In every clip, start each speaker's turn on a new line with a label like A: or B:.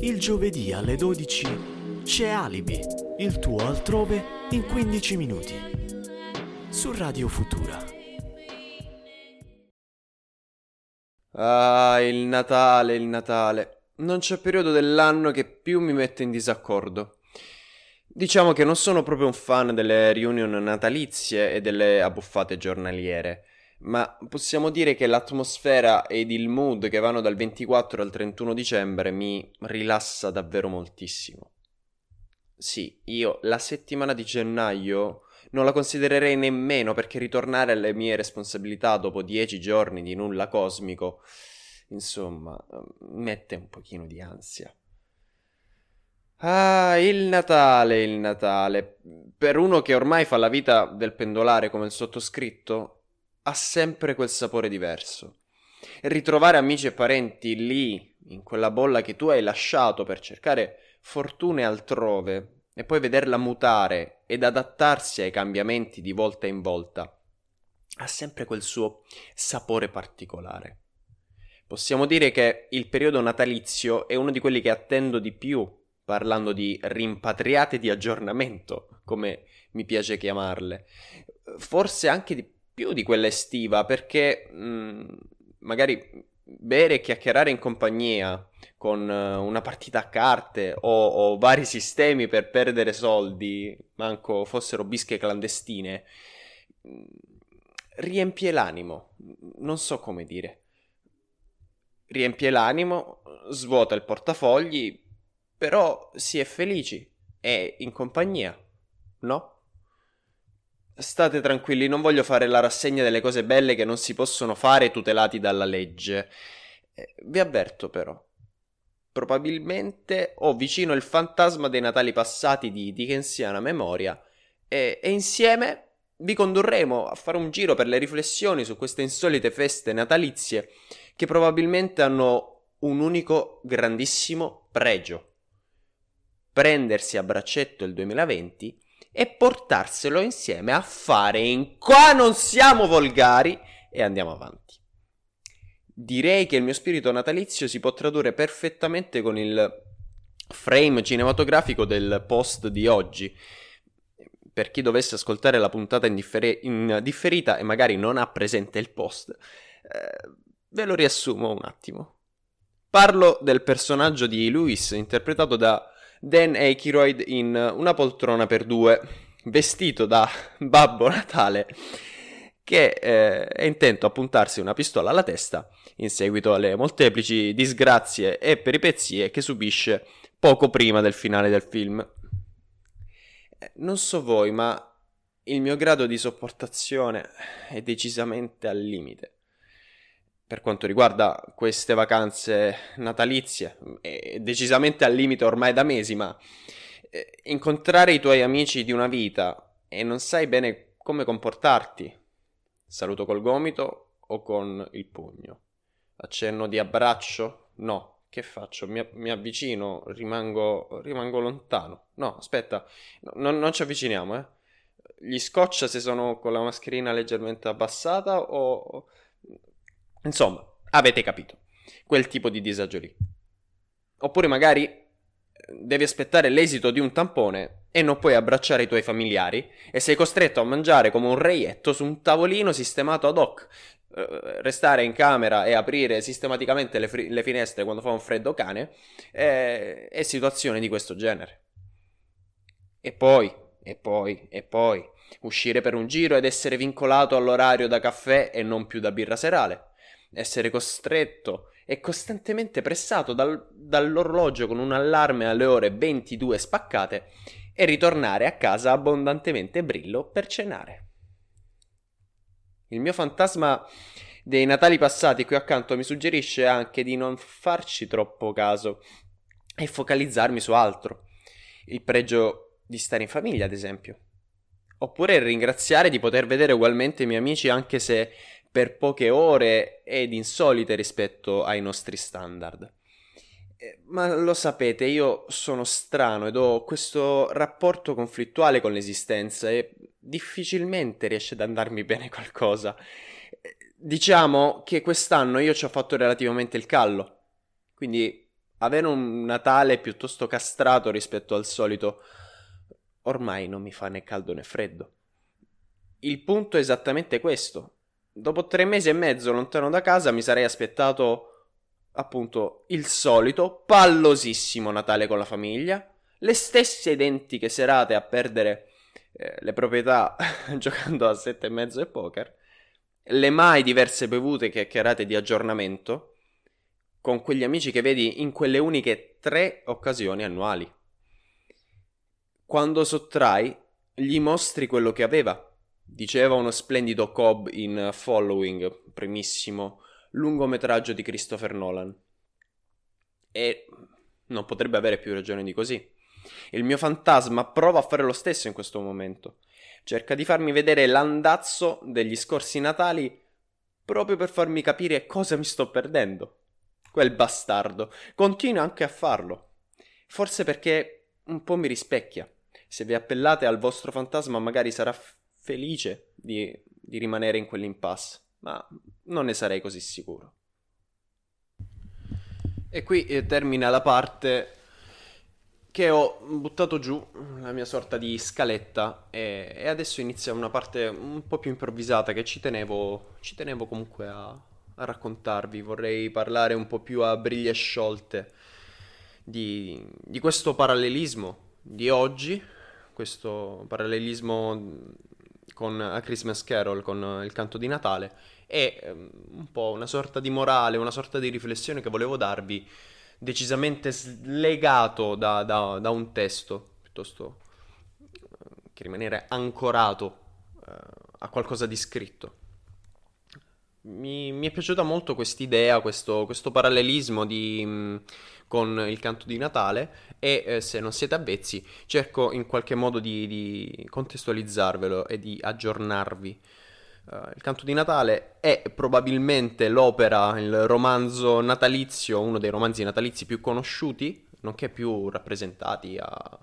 A: Il giovedì alle 12 c'è Alibi, il tuo altrove in 15 minuti. Su Radio Futura.
B: Ah, il Natale, il Natale. Non c'è periodo dell'anno che più mi mette in disaccordo. Diciamo che non sono proprio un fan delle reunion natalizie e delle abbuffate giornaliere ma possiamo dire che l'atmosfera ed il mood che vanno dal 24 al 31 dicembre mi rilassa davvero moltissimo. Sì, io la settimana di gennaio non la considererei nemmeno perché ritornare alle mie responsabilità dopo dieci giorni di nulla cosmico, insomma, mette un pochino di ansia. Ah, il Natale, il Natale. Per uno che ormai fa la vita del pendolare come il sottoscritto, ha sempre quel sapore diverso. E ritrovare amici e parenti lì, in quella bolla che tu hai lasciato per cercare fortune altrove, e poi vederla mutare ed adattarsi ai cambiamenti di volta in volta, ha sempre quel suo sapore particolare. Possiamo dire che il periodo natalizio è uno di quelli che attendo di più, parlando di rimpatriate di aggiornamento, come mi piace chiamarle. Forse anche di più di quella estiva perché mh, mm, magari bere e chiacchierare in compagnia con uh, una partita a carte o, o, vari sistemi per perdere soldi, manco fossero bische clandestine, mm, riempie l'animo, non so come dire. Riempie l'animo, svuota il portafogli, però si è felici e in compagnia, no? State tranquilli, non voglio fare la rassegna delle cose belle che non si possono fare tutelati dalla legge. Eh, vi avverto però. Probabilmente ho vicino il fantasma dei Natali passati di Dickensiana memoria e, e insieme vi condurremo a fare un giro per le riflessioni su queste insolite feste natalizie che probabilmente hanno un unico grandissimo pregio. Prendersi a braccetto il 2020 e portarselo insieme a fare in qua non siamo volgari e andiamo avanti. Direi che il mio spirito natalizio si può tradurre perfettamente con il frame cinematografico del post di oggi. Per chi dovesse ascoltare la puntata in, differ- in differita e magari non ha presente il post, eh, ve lo riassumo un attimo. Parlo del personaggio di Lewis interpretato da Dan Aykroyd in Una poltrona per due, vestito da Babbo Natale, che eh, è intento a puntarsi una pistola alla testa in seguito alle molteplici disgrazie e peripezie che subisce poco prima del finale del film. Eh, non so voi, ma il mio grado di sopportazione è decisamente al limite per quanto riguarda queste vacanze natalizie, decisamente al limite ormai da mesi, ma eh, incontrare i tuoi amici di una vita e non sai bene come comportarti, saluto col gomito o con il pugno, accenno di abbraccio? No. Che faccio? Mi, mi avvicino, rimango, rimango, lontano. No, aspetta, no, non ci avviciniamo, eh. Gli scoccia se sono con la mascherina leggermente abbassata o Insomma, avete capito. Quel tipo di disagio lì. Oppure magari eh, devi aspettare l'esito di un tampone e non puoi abbracciare i tuoi familiari e sei costretto a mangiare come un reietto su un tavolino sistemato ad hoc. Eh, restare in camera e aprire sistematicamente le, fri- le finestre quando fa un freddo cane eh, è situazione di questo genere. E poi, e poi, e poi, uscire per un giro ed essere vincolato all'orario da caffè e non più da birra serale essere costretto e costantemente pressato dal, dall'orologio con un allarme alle ore 22 spaccate e ritornare a casa abbondantemente brillo per cenare. Il mio fantasma dei Natali passati qui accanto mi suggerisce anche di non farci troppo caso e focalizzarmi su altro. Il pregio di stare in famiglia, ad esempio. Oppure ringraziare di poter vedere ugualmente i miei amici anche se per poche ore ed insolite rispetto ai nostri standard. Eh, ma lo sapete, io sono strano ed ho questo rapporto conflittuale con l'esistenza e difficilmente riesce ad andarmi bene qualcosa. Eh, diciamo che quest'anno io ci ho fatto relativamente il callo, quindi avere un Natale piuttosto castrato rispetto al solito ormai non mi fa né caldo né freddo. Il punto è esattamente questo. Dopo tre mesi e mezzo lontano da casa mi sarei aspettato appunto il solito pallosissimo Natale con la famiglia, le stesse identiche serate a perdere eh, le proprietà giocando a sette e mezzo e poker, le mai diverse bevute chiacchierate di aggiornamento con quegli amici che vedi in quelle uniche tre occasioni annuali. Quando sottrai, gli mostri quello che aveva. Diceva uno splendido Cobb in Following, primissimo lungometraggio di Christopher Nolan. E non potrebbe avere più ragione di così. Il mio fantasma prova a fare lo stesso in questo momento. Cerca di farmi vedere l'andazzo degli scorsi Natali proprio per farmi capire cosa mi sto perdendo. Quel bastardo continua anche a farlo. Forse perché un po' mi rispecchia. Se vi appellate al vostro fantasma magari sarà f- felice di, di rimanere in quell'impasse, ma non ne sarei così sicuro. E qui eh, termina la parte che ho buttato giù, la mia sorta di scaletta, e, e, adesso inizia una parte un po' più improvvisata che ci tenevo, ci tenevo comunque a, a raccontarvi. Vorrei parlare un po' più a briglie sciolte di, di questo parallelismo di oggi, questo parallelismo con A Christmas Carol, con il canto di Natale, e um, un po' una sorta di morale, una sorta di riflessione che volevo darvi, decisamente slegato da, da, da un testo, piuttosto uh, che rimanere ancorato uh, a qualcosa di scritto. Mi, mi è piaciuta molto quest'idea, questo, questo parallelismo di, mh, mm, con il canto di Natale e eh, se non siete avvezzi cerco in qualche modo di, di contestualizzarvelo e di aggiornarvi. Uh, il canto di Natale è probabilmente l'opera, il romanzo natalizio, uno dei romanzi natalizi più conosciuti, nonché più rappresentati a,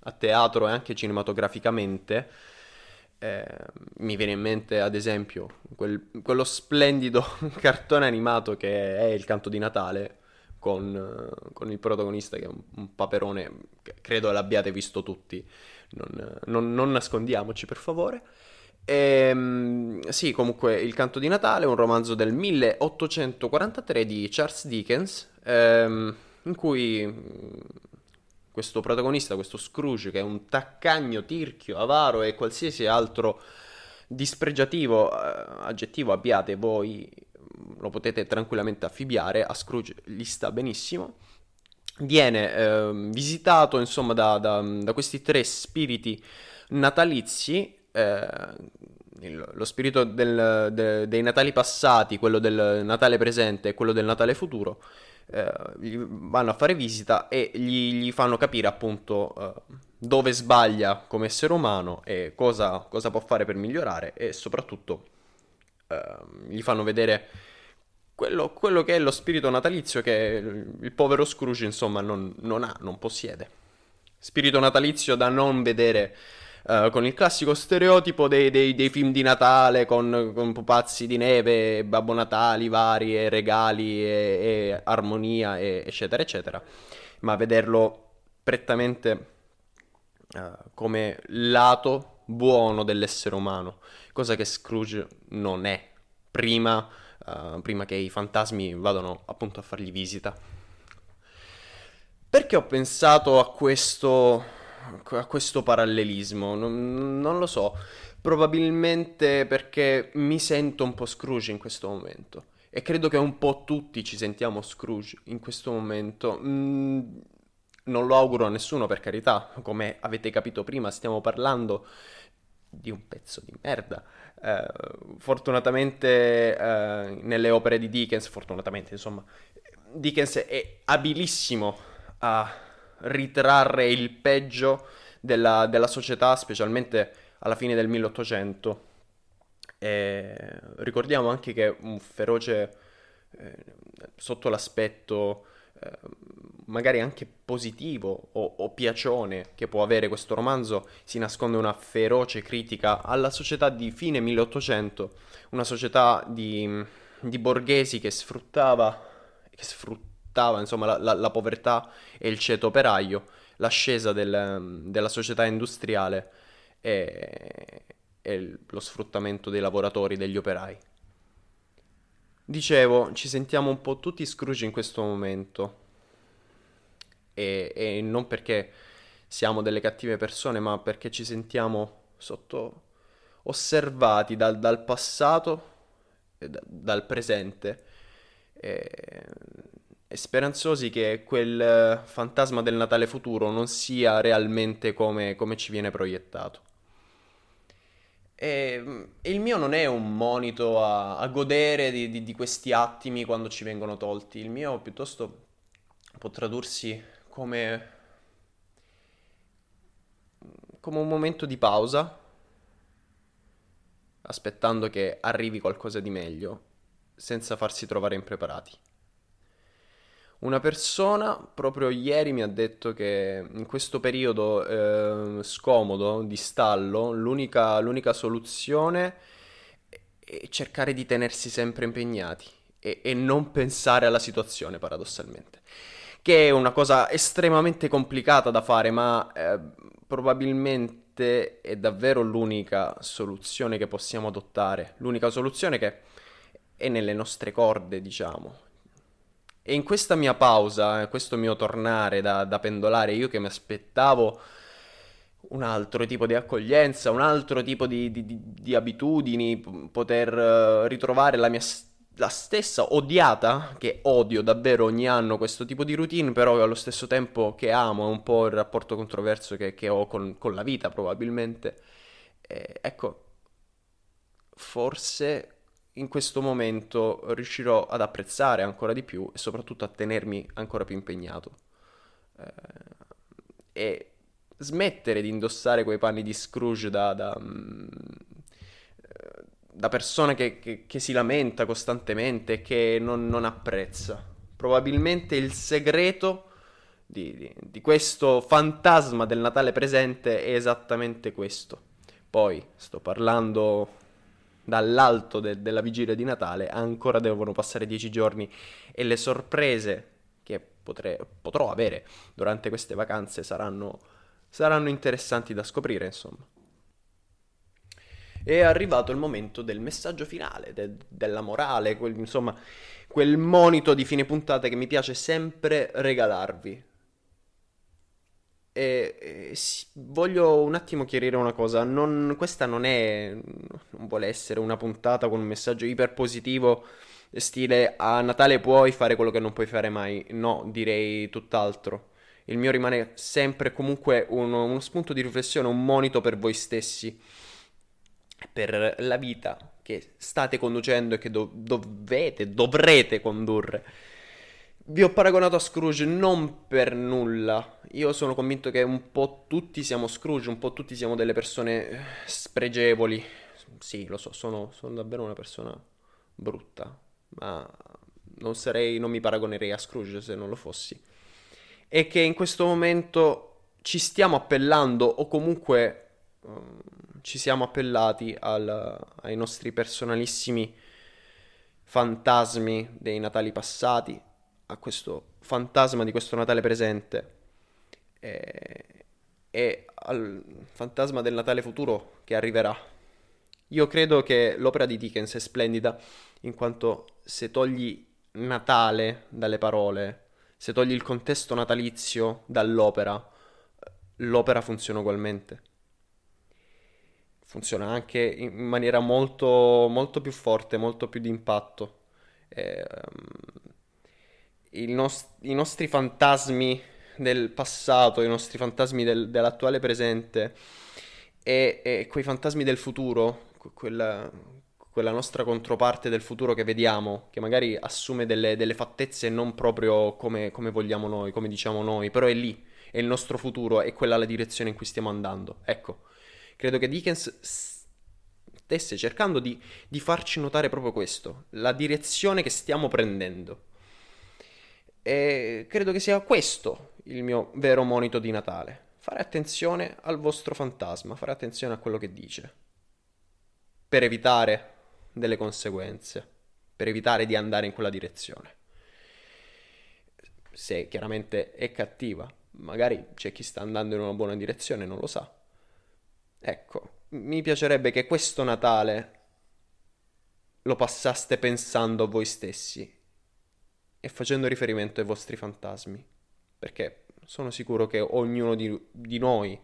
B: a teatro e anche cinematograficamente eh, mi viene in mente ad esempio quel, quello splendido cartone animato che è il canto di Natale con, con il protagonista che è un, un, paperone che credo l'abbiate visto tutti, non, non, non nascondiamoci per favore. E, ehm, sì, comunque Il canto di Natale, un romanzo del 1843 di Charles Dickens, ehm, in cui questo protagonista, questo Scrooge, che è un taccagno, tirchio, avaro e qualsiasi altro dispregiativo eh, aggettivo abbiate voi, lo potete tranquillamente affibbiare, a Scrooge gli sta benissimo. Viene eh, visitato insomma da, da, da, questi tre spiriti natalizi. Eh, lo spirito del, de, dei Natali passati, quello del Natale presente e quello del Natale futuro, eh, gli vanno a fare visita e gli, gli fanno capire appunto eh, dove sbaglia come essere umano e cosa, cosa, può fare per migliorare e soprattutto eh, gli fanno vedere quello, quello, che è lo spirito natalizio che il povero Scrooge insomma non, non ha, non possiede. Spirito natalizio da non vedere Uh, con il classico stereotipo dei, dei, dei film di Natale con, con, pupazzi di neve, Babbo Natali vari e regali e, e armonia e, eccetera eccetera. Ma vederlo prettamente uh, come lato buono dell'essere umano cosa che Scrooge non è. Prima, uh, prima che i fantasmi vadano appunto a fargli visita. Perché ho pensato a questo a questo parallelismo? Non, non, lo so. Probabilmente perché mi sento un po' Scrooge in questo momento. E credo che un po' tutti ci sentiamo Scrooge in questo momento. Mm, non lo auguro a nessuno, per carità. Come avete capito prima, stiamo parlando di un pezzo di merda. Uh, fortunatamente uh, nelle opere di Dickens, fortunatamente insomma, Dickens è abilissimo a ritrarre il peggio della, della società, specialmente alla fine del 1800. E ricordiamo anche che un feroce, eh, sotto l'aspetto eh, magari anche positivo o, o, piacione che può avere questo romanzo, si nasconde una feroce critica alla società di fine 1800, una società di, di borghesi che sfruttava, che sfruttava sfruttava insomma la, la, la povertà e il ceto operaio, l'ascesa del, della società industriale e, e lo sfruttamento dei lavoratori, degli operai. Dicevo, ci sentiamo un po' tutti Scrooge in questo momento. E, e, non perché siamo delle cattive persone, ma perché ci sentiamo sotto osservati dal, dal passato da, dal presente. E, speranzosi che quel fantasma del Natale futuro non sia realmente come, come ci viene proiettato. E, il mio non è un monito a, a godere di, di, di, questi attimi quando ci vengono tolti, il mio piuttosto può tradursi come, come un momento di pausa, aspettando che arrivi qualcosa di meglio, senza farsi trovare impreparati. Una persona proprio ieri mi ha detto che in questo periodo eh, scomodo di stallo l'unica, l'unica, soluzione è cercare di tenersi sempre impegnati e, e non pensare alla situazione paradossalmente. Che è una cosa estremamente complicata da fare, ma eh, probabilmente è davvero l'unica soluzione che possiamo adottare, l'unica soluzione che è nelle nostre corde, diciamo e in questa mia pausa, questo mio tornare da, da pendolare, io che mi aspettavo un altro tipo di accoglienza, un altro tipo di, di, di, di abitudini, poter uh, ritrovare la mia la stessa odiata, che odio davvero ogni anno questo tipo di routine, però allo stesso tempo che amo, è un po' il rapporto controverso che, che ho con, con, la vita probabilmente. Eh, ecco, forse in questo momento riuscirò ad apprezzare ancora di più e soprattutto a tenermi ancora più impegnato. Eh, e smettere di indossare quei panni di Scrooge da, da, mm, da persona che, che, che, si lamenta costantemente e che non, non, apprezza. Probabilmente il segreto di, di, di questo fantasma del Natale presente è esattamente questo. Poi sto parlando dall'alto de- della vigilia di Natale, ancora devono passare dieci giorni e le sorprese che potrei, potrò avere durante queste vacanze saranno, saranno interessanti da scoprire, insomma. È arrivato il momento del messaggio finale, de- della morale, quel, insomma, quel monito di fine puntata che mi piace sempre regalarvi. E, e, sì, voglio un attimo chiarire una cosa, non, questa non è, non vuole essere una puntata con un messaggio iper positivo, stile a Natale puoi fare quello che non puoi fare mai, no, direi tutt'altro. Il mio rimane sempre comunque uno, uno spunto di riflessione, un monito per voi stessi, per la vita che state conducendo e che do- dovete, dovrete condurre. Vi ho paragonato a Scrooge non per nulla. Io sono convinto che un po' tutti siamo Scrooge, un po' tutti siamo delle persone eh, spregevoli. Sì, lo so, sono, sono davvero una persona brutta, ma non sarei, non mi paragonerei a Scrooge se non lo fossi. E che in questo momento ci stiamo appellando o comunque um, ci siamo appellati al, ai nostri personalissimi fantasmi dei Natali passati a questo fantasma di questo Natale presente e, e al fantasma del Natale futuro che arriverà. Io credo che l'opera di Dickens è splendida in quanto se togli Natale dalle parole, se togli il contesto natalizio dall'opera, l'opera funziona ugualmente. Funziona anche in maniera molto, molto più forte, molto più di impatto. E, um, nost- i nostri fantasmi del passato, i nostri fantasmi del- dell'attuale presente e-, e, quei fantasmi del futuro, quella, quella, nostra controparte del futuro che vediamo, che magari assume delle, delle fattezze non proprio come, come, vogliamo noi, come diciamo noi, però è lì, è il nostro futuro, è quella la direzione in cui stiamo andando. Ecco, credo che Dickens stesse cercando di, di farci notare proprio questo, la direzione che stiamo prendendo. E credo che sia questo il mio vero monito di Natale. Fare attenzione al vostro fantasma, fare attenzione a quello che dice. Per evitare delle conseguenze, per evitare di andare in quella direzione. se chiaramente è cattiva. Magari c'è chi sta andando in una buona direzione, non lo sa. Ecco, mi piacerebbe che questo Natale lo passaste pensando a voi stessi e facendo riferimento ai vostri fantasmi, perché sono sicuro che ognuno di, di noi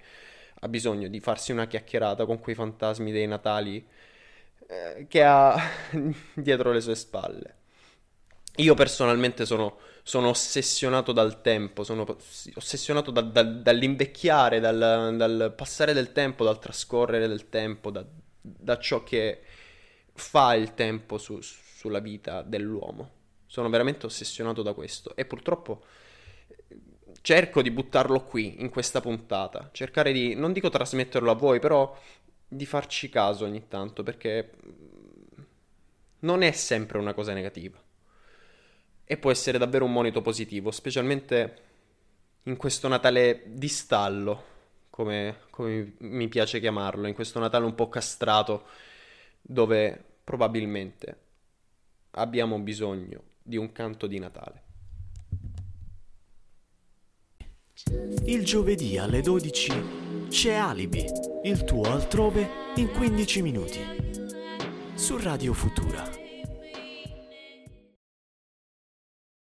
B: ha bisogno di farsi una chiacchierata con quei fantasmi dei Natali eh, che ha dietro le sue spalle. Io personalmente sono, sono ossessionato dal tempo, sono ossessionato da, da, dall'invecchiare, dal, dal, passare del tempo, dal trascorrere del tempo, da, da ciò che fa il tempo su, sulla vita dell'uomo. Sono veramente ossessionato da questo e purtroppo cerco di buttarlo qui, in questa puntata. Cercare di, non dico trasmetterlo a voi, però di farci caso ogni tanto, perché non è sempre una cosa negativa. E può essere davvero un monito positivo, specialmente in questo Natale di stallo, come, come mi piace chiamarlo, in questo Natale un po' castrato, dove probabilmente abbiamo bisogno di un canto di Natale.
A: Il giovedì alle 12 c'è Alibi, il tuo altrove in 15 minuti. Su Radio Futura.